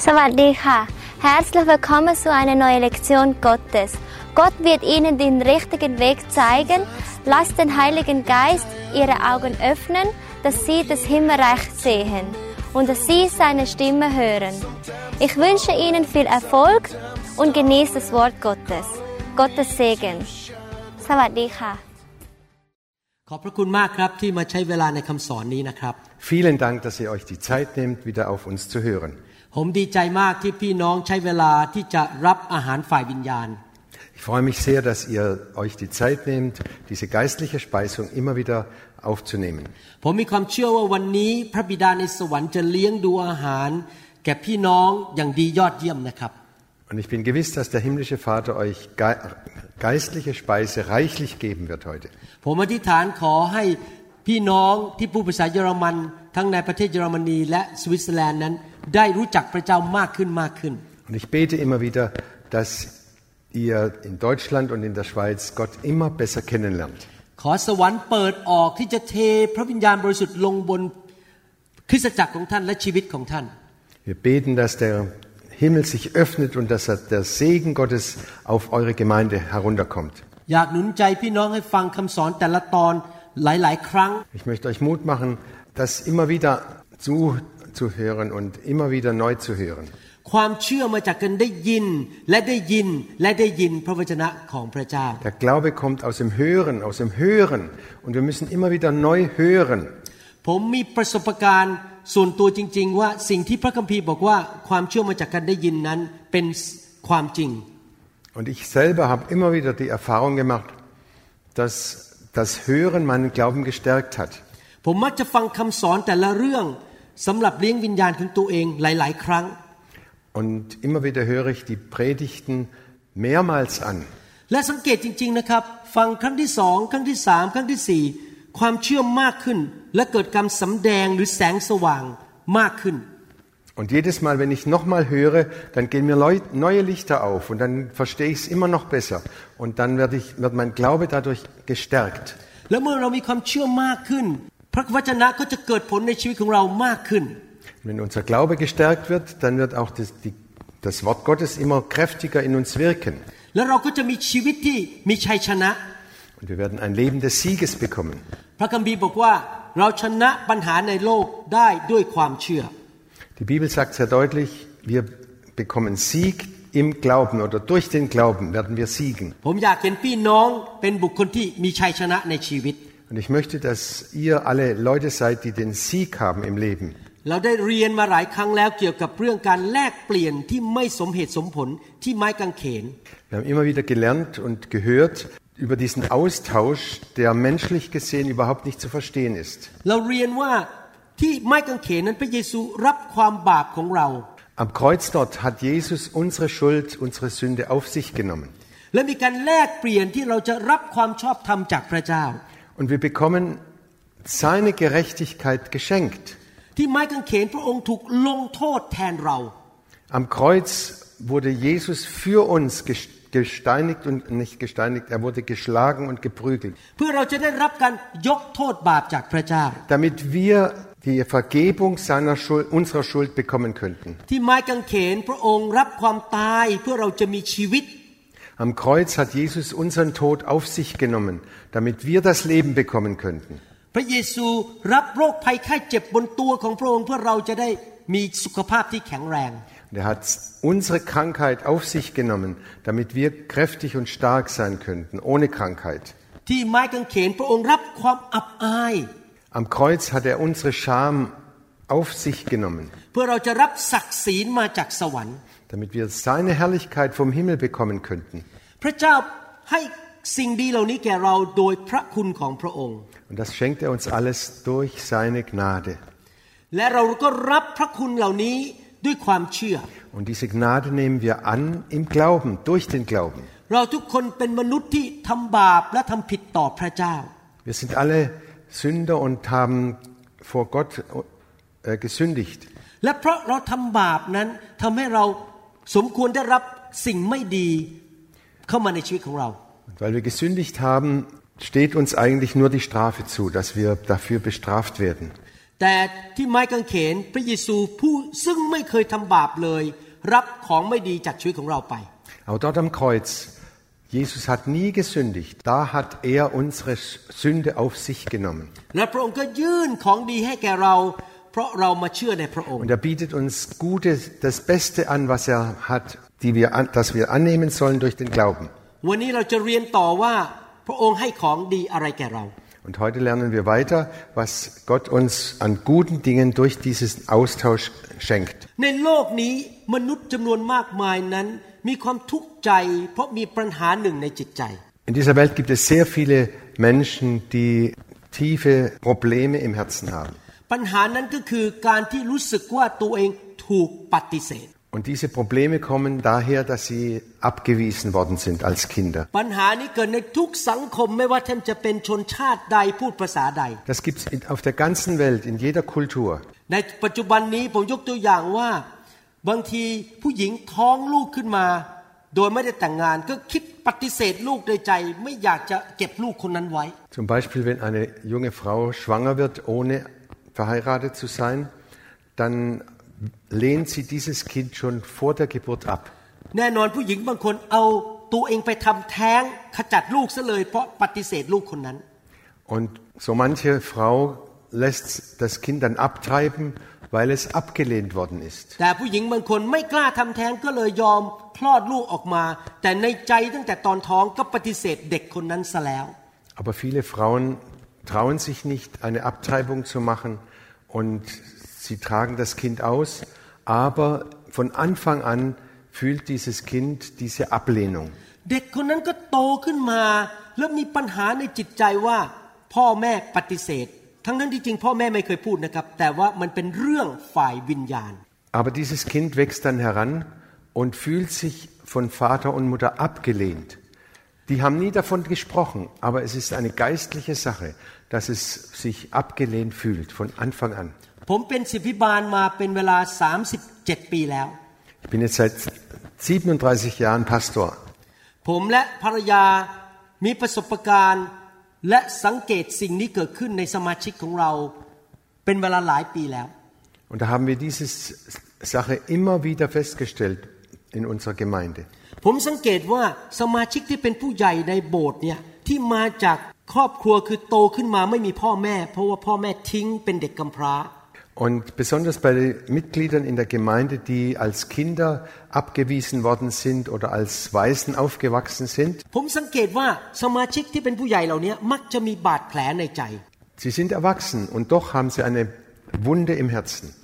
Sawadika. Herzlich willkommen zu einer neuen Lektion Gottes. Gott wird Ihnen den richtigen Weg zeigen. Lasst den Heiligen Geist Ihre Augen öffnen, dass Sie das Himmelreich sehen und dass Sie seine Stimme hören. Ich wünsche Ihnen viel Erfolg und genieße das Wort Gottes. Gottes Segen. Sawadika. Vielen Dank, dass ihr euch die Zeit nehmt, wieder auf uns zu hören. ผมดีใจมากที่พี่น้องใช้เวลาที่จะรับอาหารฝ่ายวิญญาณ Ich freue mich sehr, dass ihr euch die Zeit nehmt, diese geistliche Speisung immer wieder aufzunehmen. ผมมีความเชื่อว่าวันนี้พระบิดาในสวรรค์จะเลี้ยงดูอาหาร แก่พี่น้องอย่างดียอดเยี่ยมนะครับ Und ich bin gewiss, dass der himmlische Vater euch ge geistliche Speise reichlich geben wird heute. ผมอธิษฐานขอให้ พี่น้องที่พูดภาษาเยอรมัน ทั้งในประเทศเยอรมนีและสวิตเซอร์แลนด์นั้น ได้รู้จักพระเจ้ามากขึ้นมากขึ้น Und ich bete immer wieder, dass ihr in Deutschland und in der Schweiz Gott immer besser kennenlernt. ขอสวรรค์เปิดออกที่จะเทพระวิญญาณบริสุทธิ์ลงบนคริสตจักรของท่านและชีวิตของท่าน Wir beten, dass der Himmel sich öffnet und dass der Segen Gottes auf eure Gemeinde herunterkommt. อยากหนุนใจพี่น้องให้ฟังคำสอนแต่ละตอน หลาย ๆ ครั้ง Ich möchte euch Mut machen, das immer wieder zuzuhören und immer wieder neu zu hören. ความเชื่อมาจากการได้ยินและได้ยินและได้ยินพระวจนะของพระเจ้า Der Glaube kommt aus dem Hören, aus dem Hören und wir müssen immer wieder neu hören. ผมมีประสบการณ์ส่วนตัวจริง ๆ ว่าสิ่งที่พระคัมภีร์บอกว่าความเชื่อมาจากการได้ยินนั้นเป็นความจริง Und ich selber habe immer wieder die Erfahrung gemacht, dass das Hören meinen Glauben gestärkt hat. ผมมักจะฟังคำสอนแต่ละเรื่องสำหรับเลี้ยงวิญญาณของตัวเองหลาย ๆ ครั้ง Und immer wieder höre ich die Predigten mehrmals an. และสังเกตจริง ๆ นะครับ ฟังครั้งที่สองครั้งที่สามครั้งที่สี่ความเชื่อมากขึ้น และเกิดการสำแดงหรือแสงสว่างมากขึ้น Und jedes Mal, wenn ich nochmal höre, dann gehen mir Leu neue Lichter auf und dann verstehe ich es immer noch besser. Und dann wird, ich, wird mein Glaube dadurch gestärkt. และเมื่อเรามีความเชื่อมากขึ้น พระวจนะก็จะเกิดผลในชีวิตของเรามากขึ้น Wenn unser Glaube gestärkt wird, dann wird auch das, die, das Wort Gottes immer kräftiger in uns wirken. แล้วเราก็จะมีชีวิตที่มีชัยชนะ Und wir werden ein Leben des Sieges bekommen. พระคัมภีร์บอกว่าเราชนะปัญหาในโลกได้ด้วยความเชื่อ Die Bibel sagt sehr deutlich, wir bekommen Sieg im Glauben oder durch den Glauben werden wir siegen. ผมอยากเห็นพี่น้องเป็นบุคคลที่มีชัยชนะในชีวิต Und ich möchte, dass ihr alle Leute seid, die den Sieg haben im Leben. เราได้เรียนมาหลายครั้งแล้วเกี่ยวกับเรื่องการแลกเปลี่ยนที่ไม่สมเหตุสมผลที่ไม้กางเขน Wir haben immer wieder gelernt und gehört über diesen Austausch, der menschlich gesehen überhaupt nicht zu verstehen ist. เราเรียนว่า ที่ไม้กางเขนนั้นพระเยซูรับความบาปของเรา Am Kreuz dort hat Jesus unsere Schuld, unsere Sünde auf sich genommen. และมีการแลกเปลี่ยนที่เราจะรับความชอบธรรมจากพระเจ้า Und wir bekommen seine Gerechtigkeit geschenkt. ที่ไม้กางเขนพระองค์ถูกลงโทษแทนเรา Am Kreuz wurde Jesus für uns gesteinigt und nicht gesteinigt, er wurde geschlagen und geprügelt. เพื่อเราจะได้รับการยกโทษบาปจากพระเจ้า Damit wir die Vergebung seiner Schuld, unserer Schuld bekommen könnten. ที่ไม้กางเขนพระองค์รับความตายเพื่อเราจะมีชีวิต Am Kreuz hat Jesus unseren Tod auf sich genommen, damit wir das Leben bekommen könnten. พระเยซูรับโรคภัยไข้เจ็บบนตัวของพระองค์เพื่อเราจะได้มีสุขภาพที่แข็งแรง Und er hat unsere Krankheit auf sich genommen, damit wir kräftig und stark sein könnten, ohne Krankheit. ที่ไม้กางเขนพระองค์รับความอับอาย Am Kreuz hat er unsere Scham auf sich genommen, เพื่อเราจะรับศักดิ์ศรีมาจากสวรรค์ damit wir seine Herrlichkeit vom Himmel bekommen könnten. พระเจ้าให้สิ่งดีเหล่านี้แก่เราโดยพระคุณของพระองค์ Und das schenkt er uns alles durch seine Gnade. และเราก็รับพระคุณเหล่านี้ด้วยความเชื่อ Und diese Gnade nehmen wir an im Glauben, durch den Glauben. เราทุกคนเป็นมนุษย์ที่ทำบาปและทำผิดต่อพระเจ้า Wir sind alle Sünder und haben vor Gott äh, gesündigt. และเพราะเราทำบาปนั้นทำให้เราสมควรได้รับสิ่งไม่ดีเข้ามาในชีวิตของเรา Und weil wir gesündigt haben, steht uns eigentlich nur die Strafe zu, dass wir dafür bestraft werden. แต่ที่ไม้กางเขนพระเยซูผู้ซึ่งไม่เคยทำบาปเลย รับของไม่ดีจากชีวิตของเราไป Aber dort am Kreuz, Jesus hat nie gesündigt. Da hat er unsere Sünde auf sich genommen. และพระองค์ก็ยื่นของดีให้แก่เรา เพราะเรามาเชื่อในพระองค์ Und er bietet uns Gutes, das Beste an, was er hat, die wir, an- das wir annehmen sollen durch den Glauben. วันนี้เราจะเรียนต่อว่าพระองค์ให้ของดีอะไรแก่เรา Und heute lernen wir weiter, was Gott uns an guten Dingen durch diesen Austausch schenkt. ในโลกนี้มนุษย์จำนวนมากมายนั้น มีความทุกข์ใจ เพราะมีปัญหาหนึ่งในจิตใจ In dieser Welt gibt es sehr viele Menschen, die tiefe Probleme im Herzen haben. ปัญหานั้นก็คือการที่รู้สึกว่าตัวเองถูกปฏิเสธ Und diese Probleme kommen daher, dass sie abgewiesen worden sind als Kinder. ปัญหานี้เกิดในทุกสังคมไม่ว่าท่านจะเป็นชนชาติใดพูดภาษาใด Das gibt es auf der ganzen Welt, in jeder Kultur. ในปัจจุบันนี้ผมยกตัวอย่างว่า บางทีผู้หญิงท้องลูกขึ้นมา โดยไม่ได้แต่งงานก็คิดปฏิเสธลูกโดยใจ ไม่อยากจะเก็บลูกคนนั้นไว้ Zum Beispiel, wenn eine junge Frau schwanger wird, ohne verheiratet zu sein, dann lehnt sie dieses Kind schon vor der Geburt ab. แน่นอนผู้หญิงบางคนเอาตัวเองไปทำแท้งขจัดลูกซะเลย เพราะปฏิเสธลูกคนนั้น Und so manche Frau lässt das Kind dann abtreiben, weil es abgelehnt worden ist. แต่ผู้หญิงบางคนไม่กล้าทำแท้งก็เลยยอมคลอดลูกออกมา แต่ในใจตั้งแต่ตอนท้องก็ปฏิเสธเด็กคนนั้นซะแล้ว Aber viele Frauen trauen sich nicht, eine Abtreibung zu machen und sie tragen das Kind aus, aber von Anfang an fühlt dieses Kind diese Ablehnung. เด็กคนนั้นก็โตขึ้นมา แล้วมีปัญหาในจิตใจว่า พ่อแม่ปฏิเสธ ทั้งนั้นที่จริงพ่อแม่ไม่เคยพูดนะครับ แต่ว่ามันเป็นเรื่องฝ่ายวิญญาณ Aber dieses Kind wächst dann heran und fühlt sich von Vater und Mutter abgelehnt. Die haben nie davon gesprochen, aber es ist eine geistliche Sache, dass es sich abgelehnt fühlt von Anfang an. ผมเป็นศิษย์พิบาลมาเป็นเวลา 37 ปีแล้ว Ich bin jetzt seit 37 Jahren Pastor ผมและภรรยามีประสบการณ์ และสังเกตสิ่งนี้เกิดขึ้นในสมาชิกของเราเป็นเวลาหลายปีแล้ว Und da haben wir diese Sache immer wieder festgestellt in unserer Gemeinde. ผมสังเกตว่าสมาชิกที่เป็นผู้ใหญ่ในโบสถ์เนี่ยที่มาจากครอบครัวคือโตขึ้นมาไม่มีพ่อแม่ เพราะว่าพ่อแม่ทิ้งเป็นเด็กกำพร้า Und besonders bei Mitgliedern in der Gemeinde, die als Kinder abgewiesen worden sind oder als Waisen aufgewachsen sind. Sie sind erwachsen und doch haben sie eine Wunde im Herzen.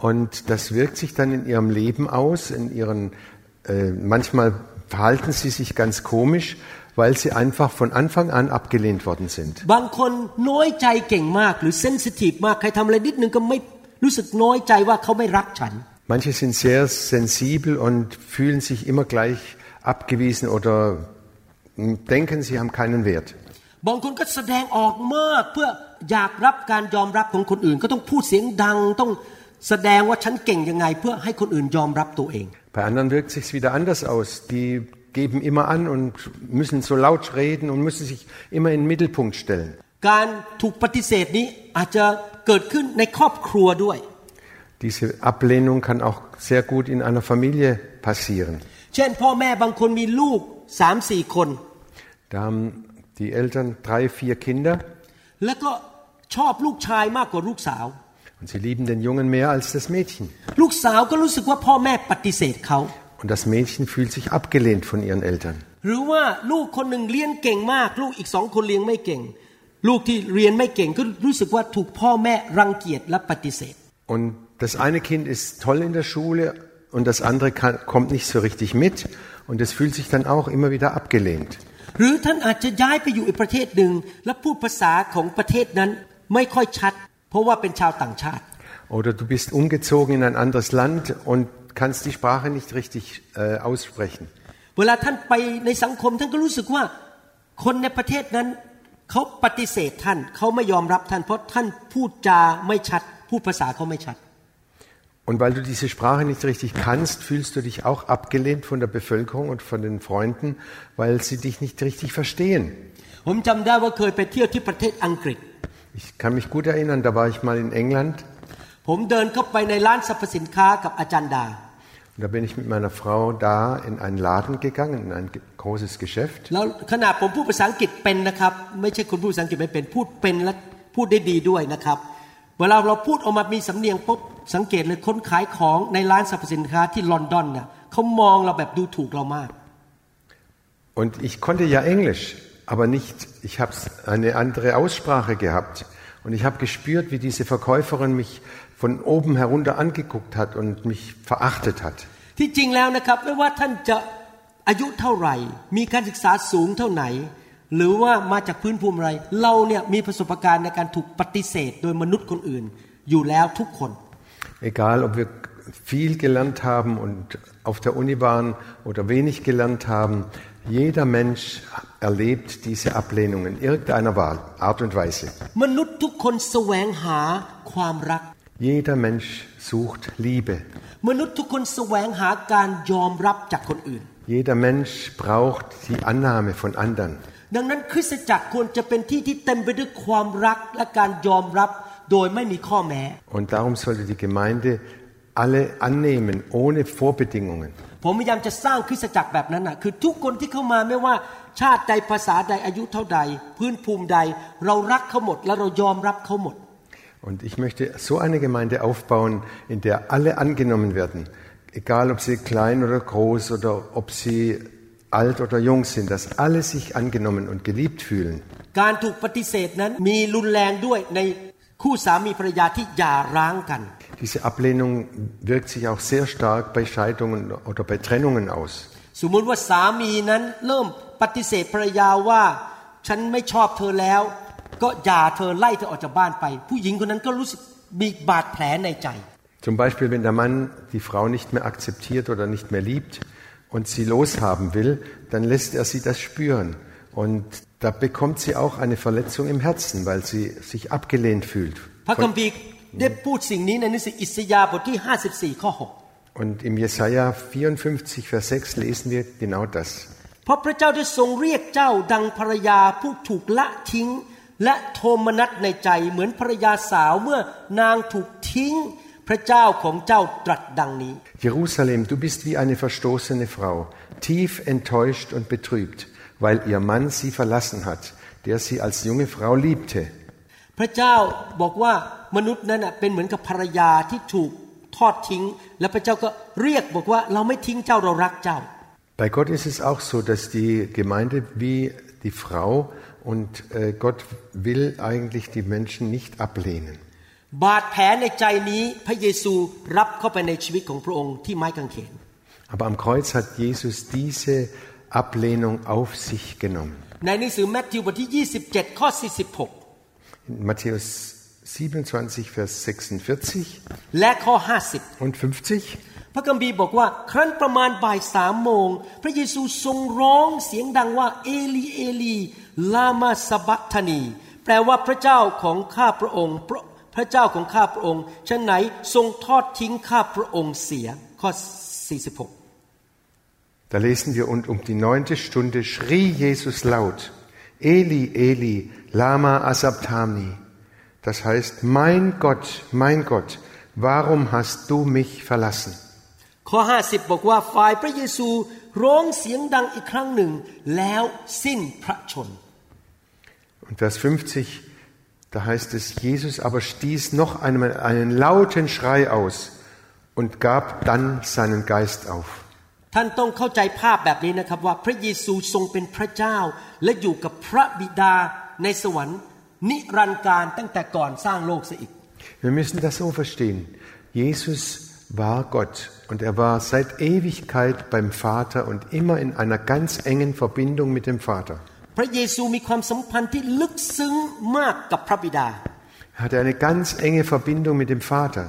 Und das wirkt sich dann in ihrem Leben aus, in ihren äh, manchmal verhalten sie sich ganz komisch, weil sie einfach von Anfang an abgelehnt worden sind. บางคนน้อยใจเก่งมากหรือเซนซิทีฟมากใครทำอะไรนิดนึงก็ไม่รู้สึกน้อยใจว่าเขาไม่รักฉัน Manche sind sehr sensibel und fühlen sich immer gleich abgewiesen oder denken, sie haben keinen Wert. บางคนก็แสดงออกมากเพื่ออยากรับการยอมรับของคนอื่น ก็ต้องพูดเสียงดัง ต้องแสดงว่าฉันเก่งยังไง เพื่อให้คนอื่นยอมรับตัวเอง Bei anderen wirkt sich wieder anders aus. Die geben immer an und müssen so laut reden und müssen sich immer in den Mittelpunkt stellen. การถูกปฏิเสธนี้อาจจะเกิดขึ้นในครอบครัวด้วย Diese Ablehnung kann auch sehr gut in einer Familie passieren. เช่นพ่อแม่บางคนมีลูกสามสี่คน Da haben die Eltern drei, vier Kinder แล้วก็ชอบลูกชายมากกว่าลูกสาว und sie lieben den Jungen mehr als das Mädchen. ลูกสาวก็รู้สึกว่าพ่อแม่ปฏิเสธเขา Und das Mädchen fühlt sich abgelehnt von ihren Eltern. หรือว่าลูกคนหนึ่งเรียนเก่งมาก ลูกอีกสองคนเรียนไม่เก่ง ลูกที่เรียนไม่เก่งก็รู้สึกว่าถูกพ่อแม่รังเกียจและปฏิเสธ Und das eine Kind ist toll in der Schule und das andere kann, kommt nicht so richtig mit und es fühlt sich dann auch immer wieder abgelehnt. หรือท่านอาจจะย้ายไปอยู่อีกประเทศหนึ่งและพูดภาษาของประเทศนั้นไม่ค่อยชัด เพราะว่าเป็นชาวต่างชาติ Oder du bist umgezogen in ein anderes Land und kannst die Sprache nicht richtig äh, aussprechen. เวลาท่านไปในสังคมท่านก็รู้สึกว่า คนในประเทศนั้นเขาปฏิเสธท่านเขาไม่ยอมรับท่าน เพราะท่านพูดจาไม่ชัด พูดภาษาเขาไม่ชัด Und weil du diese Sprache nicht richtig kannst, fühlst du dich auch abgelehnt von der Bevölkerung und von den Freunden, weil sie dich nicht richtig verstehen. ผมจำได้ว่าเคยไปเที่ยวที่ประเทศอังกฤษ Ich kann mich gut erinnern, da war ich mal in England ผมเดินเข้าไปในร้านสรรพสินค้ากับอาจารย์ดา und da bin ich mit meiner Frau da in einen Laden gegangen, in ein ge- großes Geschäft. แล้วขนาดผมพูดภาษาอังกฤษเป็นนะครับ ไม่ใช่คนพูดภาษาอังกฤษไม่เป็นพูดเป็นและพูดได้ดีด้วยนะครับ เวลาเราพูดออกมามีสำเนียงปุ๊บสังเกตเลยคนขายของในร้านสรรพสินค้าที่ลอนดอนเนี่ยเขามองเราแบบดูถูกเรามาก Und ich konnte ja Englisch, aber nicht, ich habe eine andere Aussprache gehabt. Und ich habe gespürt, wie diese Verkäuferin mich von oben herunter angeguckt hat und mich verachtet hat. ที่จริงแล้วนะครับไม่ว่าท่านจะอายุเท่าไหร่ มีการศึกษาสูงเท่าไหน หรือว่ามาจากพื้นภูมิอะไร เราเนี่ยมีประสบการณ์ในการถูกปฏิเสธ โดยมนุษย์คนอื่น อยู่แล้วทุกคน Egal, ob wir viel gelernt haben und auf der Uni waren oder wenig gelernt haben, jeder Mensch erlebt diese Ablehnung in irgendeiner Wahl- Art und Weise. มนุษย์ทุกคนแสวงหาความรัก Jeder Mensch sucht Liebe. มนุษย์ทุกคนแสวงหาการยอมรับจากคนอื่น Jeder Mensch braucht die Annahme von anderen. ดังนั้นคริสตจักรควรจะเป็นที่ที่เต็มไปด้วยความรักและการยอมรับ โดยไม่มีข้อแม้ Und darum sollte die Gemeinde alle annehmen, ohne Vorbedingungen. ผมพยายามจะสร้างคริสตจักรแบบนั้นนะคือทุกคนที่เข้ามาไม่ว่าชาติใดภาษาใดอายุเท่าใด พื้นภูมิใด เรารักเขาหมดและเรายอมรับเขาหมด Und ich möchte so eine Gemeinde aufbauen, in der alle angenommen werden, egal ob sie klein oder groß oder ob sie alt oder jung sind, dass alle sich angenommen und geliebt fühlen. การถูกปฏิเสธนั้นมีรุนแรงด้วยในคู่สามีภรรยาที่หย่าร้างกัน Diese Ablehnung wirkt sich auch sehr stark bei Scheidungen oder bei Trennungen aus. สมมุติว่าสามีนั้นเริ่มปฏิเสธภรรยาว่า ฉันไม่ชอบเธอแล้ว ก็หย่าเธอไล่เธอออกจากบ้านไป ผู้หญิงคนนั้นก็รู้สึกมีบาดแผลในใจ Zum Beispiel, wenn der Mann die Frau nicht mehr akzeptiert oder nicht mehr liebt und sie loshaben will, dann lässt er sie das spüren. Und da bekommt sie auch eine Verletzung im Herzen, weil sie sich abgelehnt fühlt. พระคัมภีร์ ได้พูดสิ่งนี้ในหนังสืออิสยาห์บทที่ 54 ข้อ Und im Jesaja 54, Vers 6 lesen wir genau das. 6 เพราะพระเจ้าได้ทรงเรียกเจ้าดังภรรยาผู้ถูกละทิ้ง และโทมนัสในใจเหมือนภรรยาสาวเมื่อนางถูกทิ้ง พระเจ้าของเจ้าตรัสดังนี้ Jerusalem, du bist wie eine verstoßene Frau, tief enttäuscht und betrübt, weil ihr Mann sie verlassen hat, der sie als junge Frau liebte. พระเจ้าบอกว่ามนุษย์นั้นน่ะเป็นเหมือนกับภรรยาที่ถูกทอดทิ้ง และพระเจ้าก็เรียกบอกว่าเราไม่ทิ้งเจ้าเรารักเจ้า Bei Gott ist es auch so, dass die Gemeinde wie die Frau und äh, Gott will eigentlich die Menschen nicht ablehnen. บาดแผลในใจนี้พระเยซูรับเข้าไปในชีวิตของพระองค์ที่ไม้กางเขน Aber am Kreuz hat Jesus diese Ablehnung auf sich genommen. ในหนังสือแมทธิวบทที่ 27 ข้อ 46 In Matthäus 27, Vers 46 และข้อ 50 und 50 พระคัมภีร์บอกว่า ครั้นประมาณบ่ายสามโมง พระเยซูทรงร้องเสียงดังว่า เอลีเอลีลามาสบัตทานี แปลว่าพระเจ้าของข้าพระองค์ พระพระเจ้าของข้าพระองค์ฉะไหนทรงทอดทิ้งข้าพระองค์เสีย ข้อ 46 Da lesen wir, und um die neunte Stunde schrie Jesus laut, Eli, Eli, lama asabtani. Das heißt, mein Gott, mein Gott, warum hast du mich verlassen? ข้อ 50 บอกว่าฝ่ายพระเยซูร้องเสียงดังอีกครั้งหนึ่ง แล้วสิ้นพระชน Und Vers 50, da heißt es, Jesus aber stieß noch einmal einen lauten Schrei aus und gab dann seinen Geist auf. ท่านต้องเข้าใจภาพแบบนี้นะครับว่าพระเยซูทรงเป็นพระเจ้า และอยู่กับพระบิดา ในสวรรค์ นิรันดร์การตั้งแต่ก่อนสร้างโลกซะอีก Wir müssen das so verstehen. Jesus war Gott und er war seit Ewigkeit beim Vater und immer in einer ganz engen Verbindung mit dem Vater. พระเยซูมีความสัมพันธ์ที่ลึกซึ้งมากกับพระบิดา Er hatte eine ganz enge Verbindung mit dem Vater.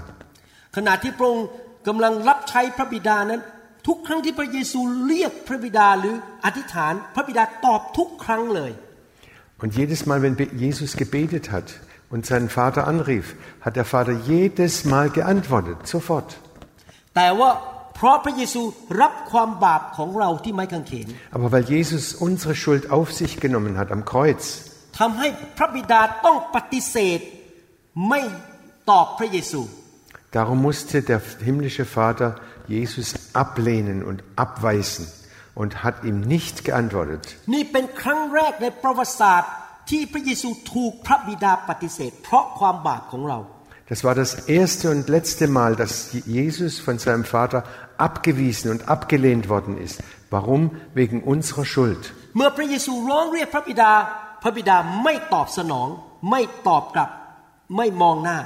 ขณะที่พระองค์กำลังรับใช้พระบิดานั้น ทุกครั้งที่พระเยซูเรียกพระบิดาหรืออธิษฐาน พระบิดาตอบทุกครั้งเลย und jedes Mal, wenn Jesus gebetet hat und seinen Vater anrief, hat der Vater jedes Mal geantwortet, sofort. Aber weil Jesus unsere Schuld auf sich genommen hat am Kreuz, Darum musste der himmlische Vater Jesus ablehnen und abweisen und hat ihm nicht geantwortet. นี่เป็นครั้งแรกในประวัติศาสตร์ที่พระเยซูถูกพระบิดาปฏิเสธ เพราะความบาปของเรา Das war das erste und letzte Mal, dass Jesus von seinem Vater abgewiesen und abgelehnt worden ist. Warum? Wegen unserer Schuld. เมื่อพระเยซูร้องเรียกพระบิดา พระบิดาไม่ตอบสนอง ไม่ตอบกลับ ไม่มองหน้า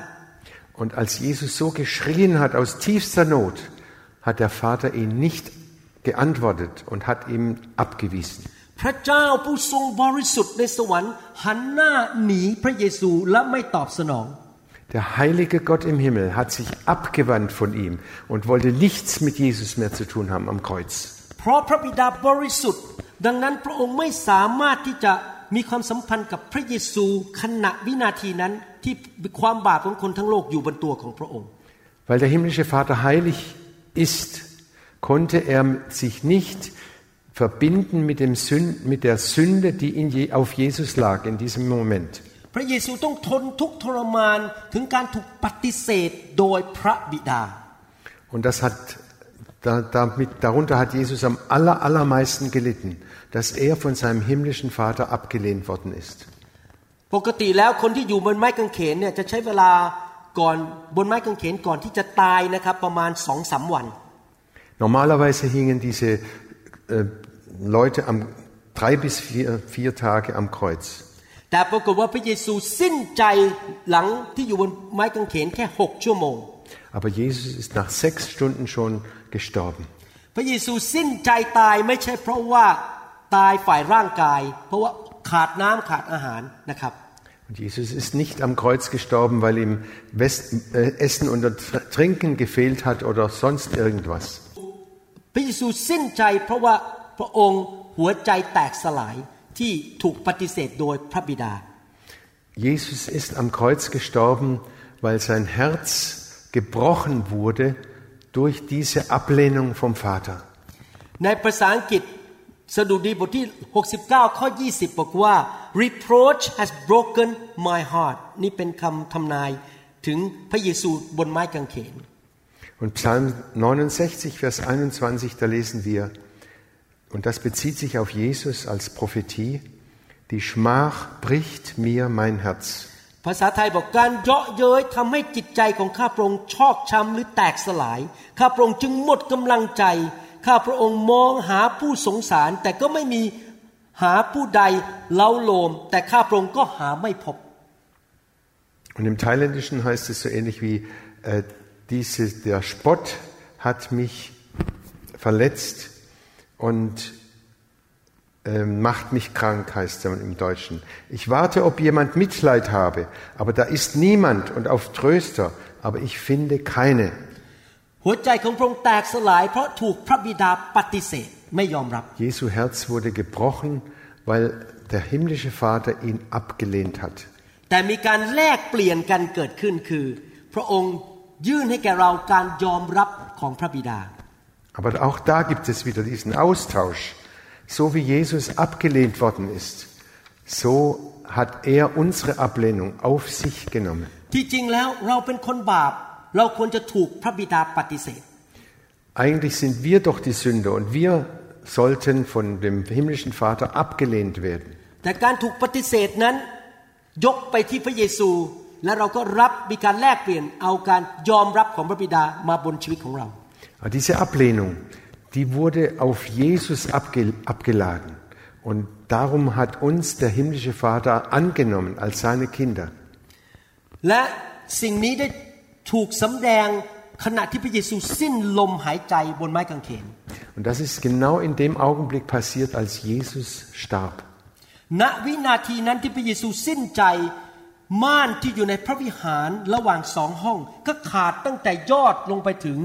Und als Jesus so geschrien hat aus tiefster Not, hat der Vater ihn nicht geantwortet und hat ihm abgewiesen. พระเจ้าผู้ทรงบริสุทธิ์ในสวรรค์หันหน้าหนีพระเยซูและไม่ตอบสนอง Der heilige Gott im Himmel hat sich abgewandt von ihm und wollte nichts mit Jesus mehr zu tun haben am Kreuz. เพราะพระบิดาบริสุทธิ์ ดังนั้นพระองค์ไม่สามารถที่จะมีความสัมพันธ์กับพระเยซูขณะวินาทีนั้นที่ความบาปของคนทั้งโลกอยู่บนตัวของพระองค์ Weil der himmlische Vater heilig ist, konnte er sich nicht verbinden mit, dem Sünd, mit der Sünde, die in je, auf Jesus lag in diesem Moment. พระเยซูต้องทนทุกข์ทรมานถึงการถูกปฏิเสธโดยพระบิดา Und das hat, da, damit, darunter hat Jesus am aller, allermeisten gelitten, dass er von seinem himmlischen Vater abgelehnt worden ist. ปกติแล้วคนที่อยู่บนไม้กางเขนเนี่ยจะใช้เวลาก่อนบนไม้กางเขนก่อนที่จะตายนะครับประมาณสองสามวัน Normalerweise hingen diese äh, Leute am, drei bis vier, vier Tage am Kreuz. แต่ปรากฏว่าพระเยซูสิ้นใจหลังที่อยู่บนไม้กางเขนแค่หกชั่วโมง Aber Jesus ist nach sechs Stunden schon gestorben. พระเยซูสิ้นใจตายไม่ใช่เพราะว่าตายฝ่ายร่างกาย เพราะว่าขาดน้ำขาดอาหารนะครับ Und Jesus ist nicht am Kreuz gestorben, weil ihm West, äh, Essen und Trinken gefehlt hat oder sonst irgendwas. พระเยซูสิ้นใจเพราะว่าพระองค์หัวใจแตกสลายที่ถูกปฏิเสธโดยพระบิดา Jesus ist am Kreuz gestorben, weil sein Herz gebrochen wurde durch diese Ablehnung vom Vater. ในภาษาอังกฤษสดุดีบทที่ 69 ข้อ 20 บอกว่า reproach has broken my heart นี่เป็นคำทำนายถึงพระเยซูบนไม้กางเขน Und Psalm 69, Vers 21, da lesen wir, und das bezieht sich auf Jesus als Prophetie, die Schmach bricht mir mein Herz. ภาษาไทยบอกการเยาะเย้ยทำให้จิตใจของข้าพระองค์ชอกช้ำหรือแตกสลาย ข้าพระองค์จึงหมดกำลังใจ ข้าพระองค์มองหาผู้สงสาร แต่ก็ไม่มีหาผู้ใดเล้าโลม แต่ข้าพระองค์ก็หาไม่พบ Und im Thailändischen heißt es so ähnlich wie, äh, diese, der Spott hat mich verletzt und äh, macht mich krank, heißt es im Deutschen. Ich warte, ob jemand Mitleid habe, aber da ist niemand und auf Tröster, aber ich finde keine. หัวใจของพระองค์แตกสลาย เพราะถูกพระบิดาปฏิเสธไม่ยอมรับ Jesu Herz wurde gebrochen, weil der himmlische Vater ihn abgelehnt hat. แต่มีการแลกเปลี่ยนกันเกิดขึ้นคือ พระองค์ ยื่นให้แก่เราการยอมรับของพระบิดา Aber auch da gibt es wieder diesen Austausch. So wie Jesus abgelehnt worden ist, so hat er unsere Ablehnung auf sich genommen. ที่จริงแล้วเราเป็นคนบาป เราควรจะถูกพระบิดาปฏิเสธ Eigentlich sind wir doch die Sünder und wir sollten von dem himmlischen Vater abgelehnt werden. แต่การถูกปฏิเสธนั้น ยกไปที่พระเยซู และเราก็รับมีการแลกเปลี่ยนเอาการยอมรับของพระบิดามาบนชีวิตของเรา Aber diese Ablehnung, die wurde auf Jesus abge abgeladen. Und darum hat uns der himmlische Vater angenommen als seine Kinder. และสิ่งนี้ได้ถูกสำแดงขณะที่พระเยซูสิ้นลมหายใจบนไม้กางเขน Und das ist genau in dem Augenblick passiert, als Jesus starb. ณวินาทีนั้นที่พระเยซูสิ้นใจ ม่านที่อยู่ในพระวิหารระหว่างสองห้อง ก็ขาดตั้งแต่ยอดลงไปถึง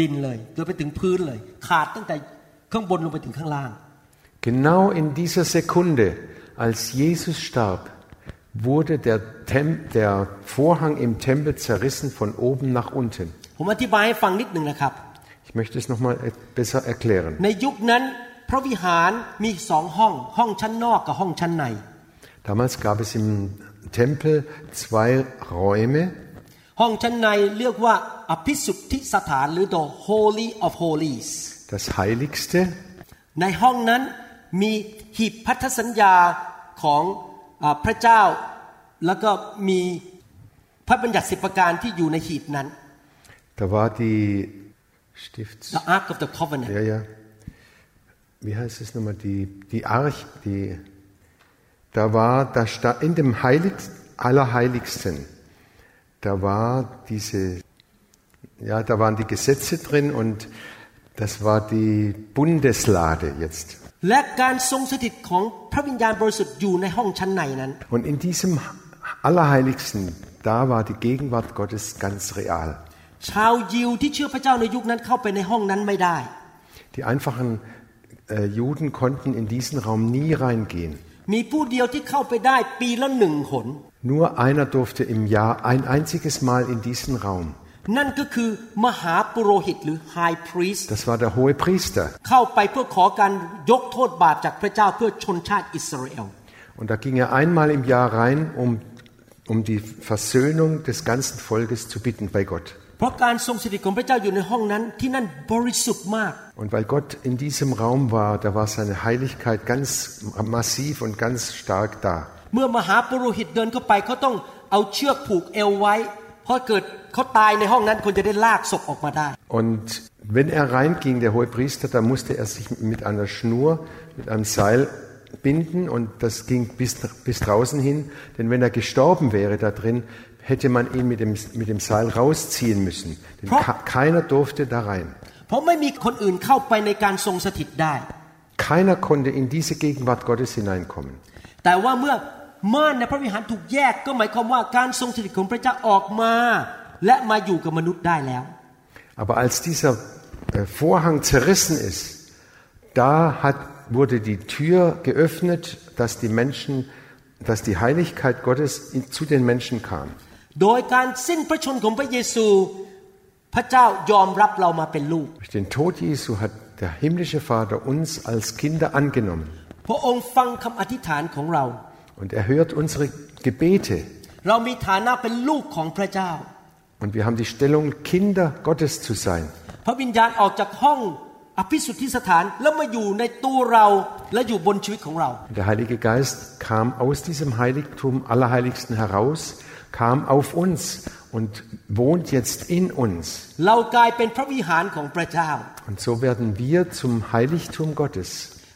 ดินเลยโดยไปถึงพื้นเลย ขาดตั้งแต่ข้างบนลงไปถึงข้างล่าง Genau in dieser Sekunde, als Jesus starb, wurde der, Tem der Vorhang im Tempel zerrissen von oben nach unten. ผมอธิบายให้ฟังนิดหนึ่งนะครับ Ich möchte es nochmal besser erklären. ในยุคนั้นพระวิหารมีสองห้อง ห้องชั้นนอกกับห้องชั้นใน Damals gab es im Tempel zwei Räume. ห้องชั้นในเรียกว่าอภิสุทธิสถานหรือ the holy of holies Das Heiligste ในห้องนั้นมีหีบพันธสัญญาของอาพระเจ้า แล้วก็มีพระบัญญัติสิบประการที่อยู่ในหีบนั้น Da war die Stifts. the ark of the covenant Ja, ja. Wie heißt es nochmal? Die, die Arch, die, da war das, in dem Heiligsten, Allerheiligsten, da war diese, ja, da waren die Gesetze drin und das war die Bundeslade jetzt. Und in diesem Allerheiligsten, da war die Gegenwart Gottes ganz real. Die einfachen äh, Juden konnten in diesen Raum nie reingehen. Nur einer durfte im Jahr ein einziges Mal in diesen Raum. Das war der hohe Priester. Und da ging er einmal im Jahr rein, um, um die Versöhnung des ganzen Volkes zu bitten bei Gott. เพราะการทรงสถิตของพระเจ้าอยู่ในห้องนั้นที่นั่นบริสุทธิ์มาก Und weil Gott in diesem Raum war, da war seine Heiligkeit ganz massiv und ganz stark da. เมื่อมหาปุโรหิตเดินเข้าไปเขาต้องเอาเชือกผูกเอวไว้ เพราะเกิดเขาตายในห้องนั้นคนจะได้ลากศพออกมาได้ Und wenn er reinging, der hohe Priester, da musste er sich mit einer Schnur, mit einem Seil binden und das ging bis, bis draußen hin. Denn wenn er gestorben wäre da drin, hätte man ihn mit dem, mit dem Seil rausziehen müssen. Denn Pro- ka- keiner durfte da rein. เพราะไม่มีคนอื่นเข้าไปในการทรงสถิตได้ Keiner konnte in diese Gegenwart Gottes hineinkommen. แต่ว่าเมื่อม่านในพระวิหารถูกแยกก็หมายความว่าการทรงสถิตของพระเจ้าออกมา และมาอยู่กับมนุษย์ได้แล้ว Aber als dieser äh, Vorhang zerrissen ist, da hat, wurde die Tür geöffnet, dass die Menschen, dass die Heiligkeit Gottes in, zu den Menschen kam. โดยการสิ้นพระชนของพระเยซู พระเจ้ายอมรับเรามาเป็นลูก Durch den Tod Jesu hat der himmlische Vater uns als Kinder angenommen พระองค์ฟังคำอธิษฐานของเรา und er hört unsere Gebete เรามีฐานะเป็นลูกของพระเจ้า und wir haben die Stellung, Kinder Gottes zu sein. พระวิญญาณออกจากห้องอภิสุทธิสถานแล้วมาอยู่ในตัวเราและอยู่บนชีวิตของเรา Der Heilige Geist kam aus diesem Heiligtum Allerheiligsten heraus, kam auf uns und wohnt jetzt in uns. เรากลายเป็นพระวิหารของพระเจ้า Und so werden wir zum Heiligtum Gottes.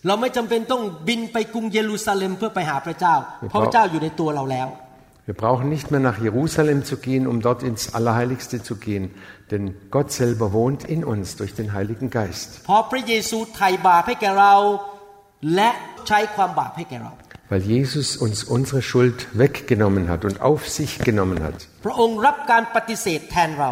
เราไม่จำเป็นต้องบินไปกรุงเยรูซาเล็มเพื่อไปหาพระเจ้า เพราะพระเจ้าอยู่ในตัวเราแล้ว Wir brauchen nicht mehr nach Jerusalem zu gehen, um dort ins Allerheiligste zu gehen, denn Gott selber wohnt in uns durch den Heiligen Geist. เพราะพระเยซูไถ่บาปให้แก่เรา และใช้ความบาปให้แก่เรา Weil Jesus uns unsere Schuld weggenommen hat und auf sich genommen hat, พระองค์รับการปฏิเสธแทนเรา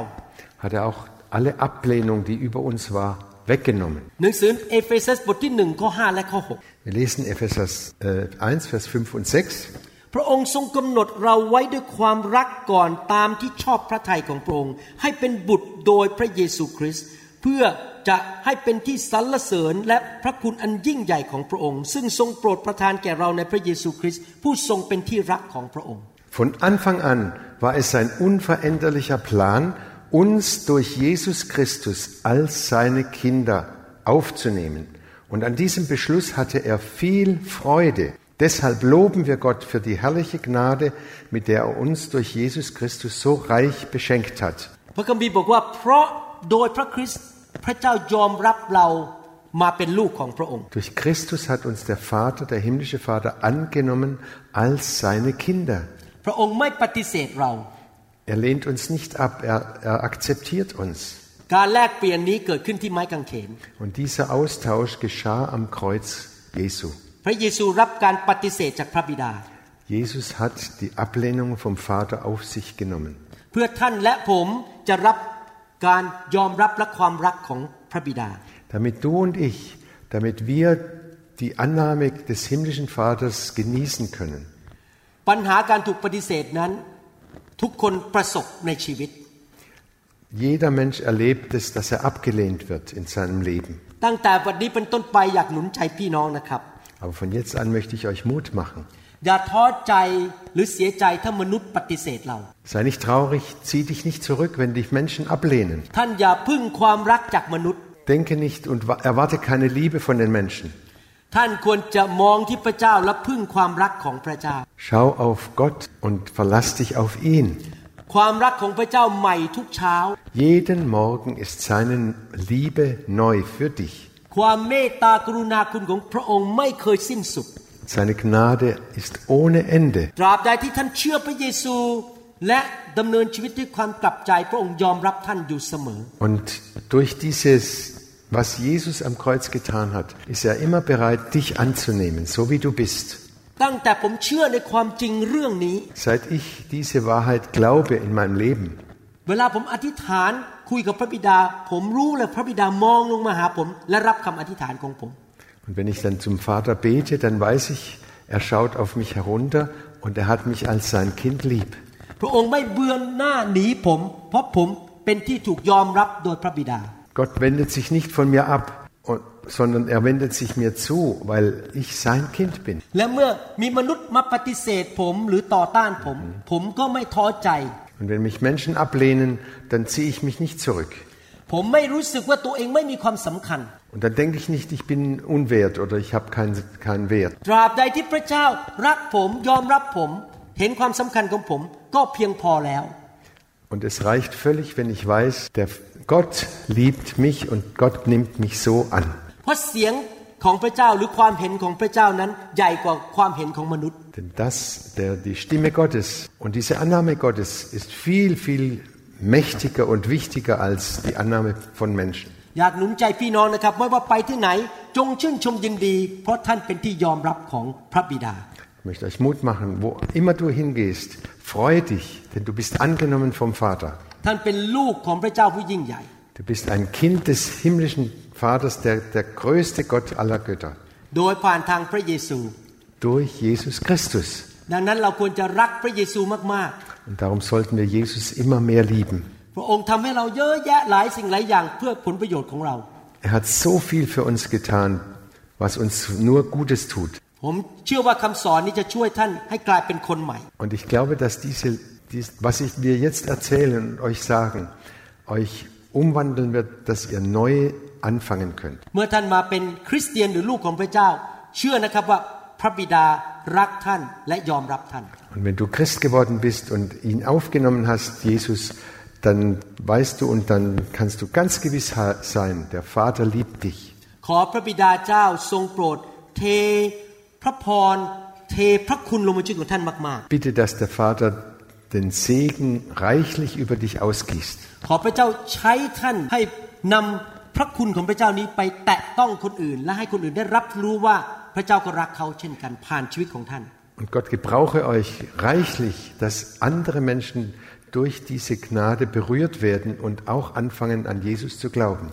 hat er auch alle Ablehnung, die über uns war, weggenommen. หนังสือเอเฟซัสบทที่หนึ่งข้อห้าและข้อหก Wir lesen Epheser äh, 1, Vers 5 und 6. พระองค์ทรงกำหนดเราไว้ด้วยความรักก่อนตามที่ชอบพระทัยของพระองค์ ให้เป็นบุตรโดยพระเยซูคริสต์เพื่อ จะให้เป็นที่สรรเสริญและพระคุณอันยิ่งใหญ่ของพระองค์ ซึ่งทรงโปรดประทานแก่เราในพระเยซูคริสต์ผู้ทรงเป็นที่รักของพระองค์ Von Anfang an war es sein unveränderlicher Plan, uns durch Jesus Christus als seine Kinder aufzunehmen. Und an diesem Beschluss hatte er viel Freude. Deshalb loben wir Gott für die herrliche Gnade, mit der er uns durch Jesus Christus so reich beschenkt hat. พระคัมภีร์บอกว่าเพราะโดยพระคริสต์ พระเจ้ายอมรับเรามาเป็นลูกของพระองค์ Durch Christus hat uns der Vater, der himmlische Vater, angenommen als seine Kinder. พระองค์ไม่ปฏิเสธเรา Er lehnt uns nicht ab, er, er akzeptiert uns. การแลกเปลี่ยนนี้เกิดขึ้นที่ไม้กางเขน Und dieser Austausch geschah am Kreuz Jesu. พระเยซูรับการปฏิเสธจากพระบิดา Jesus hat die Ablehnung vom Vater auf sich genommen, เพื่อท่านและผมจะรับ การยอมรับและความรักของพระบิดา damit du und ich, damit wir die Annahme des himmlischen Vaters genießen können. ปัญหาการถูกปฏิเสธนั้น ทุกคนประสบในชีวิต Jeder Mensch erlebt es, dass er abgelehnt wird in seinem Leben. ตั้งแต่วันนี้เป็นต้นไปอยากหนุนใจพี่น้องนะครับ Aber von jetzt an möchte ich euch Mut machen. อย่าท้อใจหรือเสียใจถ้ามนุษย์ปฏิเสธเรา Sei nicht traurig, zieh dich nicht zurück, wenn dich Menschen ablehnen. ท่านอย่าพึ่งความรักจากมนุษย์ Denke nicht und wa- erwarte keine Liebe von den Menschen. ท่านควรจะมองที่พระเจ้าและพึ่งความรักของพระเจ้า Schau auf Gott und verlass dich auf ihn. ความรักของพระเจ้าใหม่ทุกเช้า Jeden Morgen ist seine Liebe neu für dich. ความเมตตากรุณาคุณของพระองค์ไม่เคยสิ้นสุด Seine Gnade ist ohne Ende. ตราบใดที่ท่านเชื่อพระเยซู และดำเนินชีวิตด้วยความกลับใจ พระองค์ยอมรับท่านอยู่เสมอ Und durch dieses, was Jesus am Kreuz getan hat, ist er immer bereit, dich anzunehmen, so wie du bist. ตั้งแต่ผมเชื่อในความจริงเรื่องนี้ Seit ich diese Wahrheit glaube in meinem Leben, เวลาผมอธิษฐานคุยกับพระบิดา ผมรู้เลยพระบิดามองลงมาหาผม และรับคำอธิษฐานของผม und wenn ich dann zum Vater bete, dann weiß ich, er schaut auf mich herunter und er hat mich als sein Kind lieb. พระองค์ไม่เบือนหน้าหนีผม เพราะผมเป็นที่ถูกยอมรับโดยพระบิดา Gott wendet sich nicht von mir ab, und, sondern er wendet sich mir zu, weil ich sein Kind bin. และเมื่อมีมนุษย์มาปฏิเสธผมหรือต่อต้านผม ผมก็ไม่ท้อใจ Und wenn mich Menschen ablehnen, dann ziehe ich mich nicht zurück. ผมไม่รู้สึกว่าตัวเองไม่มีความสำคัญ Und dann denke ich nicht, ich bin unwert oder ich habe keinen keinen Wert. ตราบใดที่พระเจ้ารักผมยอมรับผม เห็นความสำคัญของผม ก็เพียงพอแล้ว Und es reicht völlig, wenn ich weiß, der Gott liebt mich und Gott nimmt mich so an. เพราะเสียงของพระเจ้าหรือความเห็นของพระเจ้านั้น ใหญ่กว่าความเห็นของมนุษย์ Denn das, der, die Stimme Gottes und diese Annahme Gottes ist viel, viel mächtiger und wichtiger als die Annahme von Menschen. อยากหนุนใจพี่น้องนะครับไม่ว่าไปที่ไหน จงชื่นชมยินดี เพราะท่านเป็นที่ยอมรับของพระบิดา Ich möchte euch Mut machen, wo immer du hingehst, freue dich, denn du bist angenommen vom Vater. ท่านเป็นลูกของพระเจ้าผู้ยิ่งใหญ่ Du bist ein Kind des himmlischen Vaters, der, der größte Gott aller Götter, โดยผ่านทางพระเยซู durch Jesus Christus. ดังนั้นเราควรจะรักพระเยซูมาก Und darum sollten wir Jesus immer mehr lieben. ๆ พระองค์ทำให้เราเยอะแยะหลายสิ่งหลายอย่างเพื่อผลประโยชน์ของเรา Er hat so viel für uns getan, was uns nur Gutes tut. ผมเชื่อว่าคำสอนนี้จะช่วยท่านให้กลายเป็นคนใหม่ Und ich glaube, dass diese, dies, was ich wir jetzt erzählen und euch sagen, euch umwandeln wird, dass ihr neu anfangen könnt. เมื่อท่านมาเป็นคริสเตียนหรือลูกของพระเจ้า เชื่อนะครับว่า พระบิดารักท่านและยอมรับท่าน Und wenn du Christ geworden bist und ihn aufgenommen hast, Jesus, dann weißt du und dann kannst du ganz gewiss ha- sein, der Vater liebt dich. ขอพระบิดาเจ้าทรงโปรด เทพระพร เทพระคุณลงมาชีวิตของท่านมาก Bitte, dass der Vater den Segen reichlich über dich ausgießt. ๆ ขอพระเจ้าใช้ท่านให้นำพระคุณของพระเจ้านี้ไปแตะต้องคนอื่น และให้คนอื่นได้รับรู้ว่าพ ระเจ้าก็รักเขาเช่นกันผ่านชีวิตของท่าน Und Gott gebrauche euch reichlich, dass andere Menschen durch diese Gnade berührt werden und auch anfangen an Jesus zu glauben.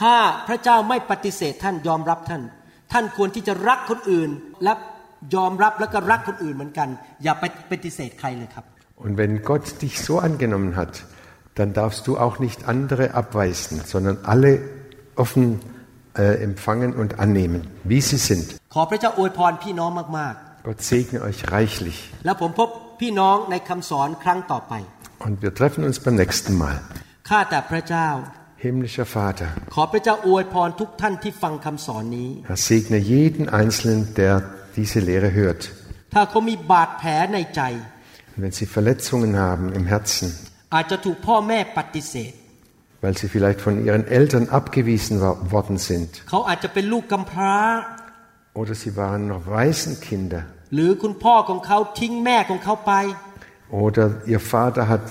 ถ้าพระเจ้าไม่ปฏิเสธท่านยอมรับท่าน ท่านควรที่จะรักคนอื่น และยอมรับแล้วก็รักคนอื่นเหมือนกัน อย่าไปปฏิเสธใครเลยครับ Und wenn Gott dich so angenommen hat, dann darfst du auch nicht andere abweisen, sondern alle offen äh, empfangen und annehmen, wie sie sind. ขอพระเจ้าอวยพรพี่น้องมาก Gott segne euch reichlich. ๆ แล้วผมพบพี่น้องในคำสอนครั้งต่อไป Und wir treffen uns beim nächsten Mal. ข้าแต่พระเจ้า Himmlischer Vater, ขอพระเจ้าอวยพรทุกท่านที่ฟังคำสอนนี้ Herr, segne jeden Einzelnen, der diese Lehre hört. ถ้าเขามีบาดแผลในใจ Und wenn sie Verletzungen haben im Herzen, อาจจะถูกพ่อแม่ปฏิเสธ weil sie vielleicht von ihren Eltern abgewiesen worden sind. Oder sie waren noch Waisenkinder. Oder ihr Vater hat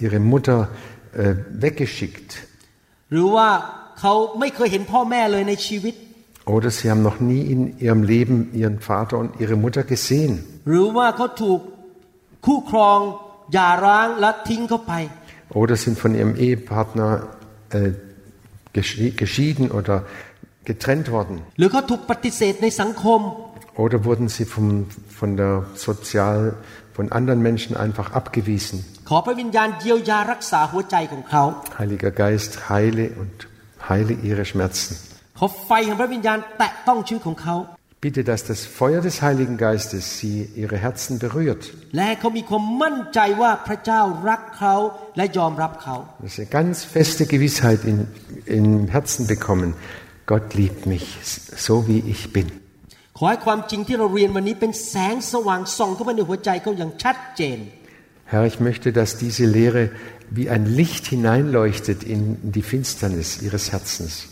ihre Mutter äh, weggeschickt. Oder sie haben noch nie in ihrem Leben ihren Vater und ihre Mutter gesehen. Oder sind von ihrem Ehepartner äh, geschieden oder getrennt worden. Oder wurden sie vom, von der Sozial, von anderen Menschen einfach abgewiesen. Heiliger Geist, heile und heile ihre Schmerzen ขอไฟแห่งพระวิญญาณแตะต้องชีวิตของเขา Bitte, dass das Feuer des Heiligen Geistes sie ihre Herzen berührt. และให้เขามีความมั่นใจว่าพระเจ้ารักเขาและยอมรับเขา Dass sie ganz feste Gewissheit in, im Herzen bekommen. Gott liebt mich so, wie ich bin. ขอให้ความจริงที่เราเรียนวันนี้เป็นแสงสว่างส่องเข้ามาในหัวใจเขาอย่างชัดเจน Herr, ich möchte, dass diese Lehre wie ein Licht hineinleuchtet in die Finsternis ihres Herzens.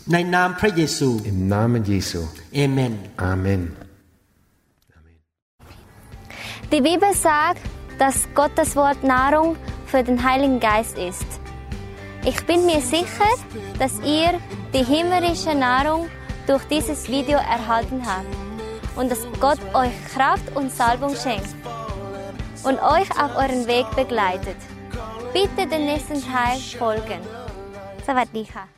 Im Namen Jesu. Amen. Amen. Die Bibel sagt, dass Gottes Wort Nahrung für den Heiligen Geist ist. Ich bin mir sicher, dass ihr die himmlische Nahrung durch dieses Video erhalten habt und dass Gott euch Kraft und Salbung schenkt und euch auf euren Weg begleitet. Bitte den nächsten Teil folgen. สวัสดีค่ะ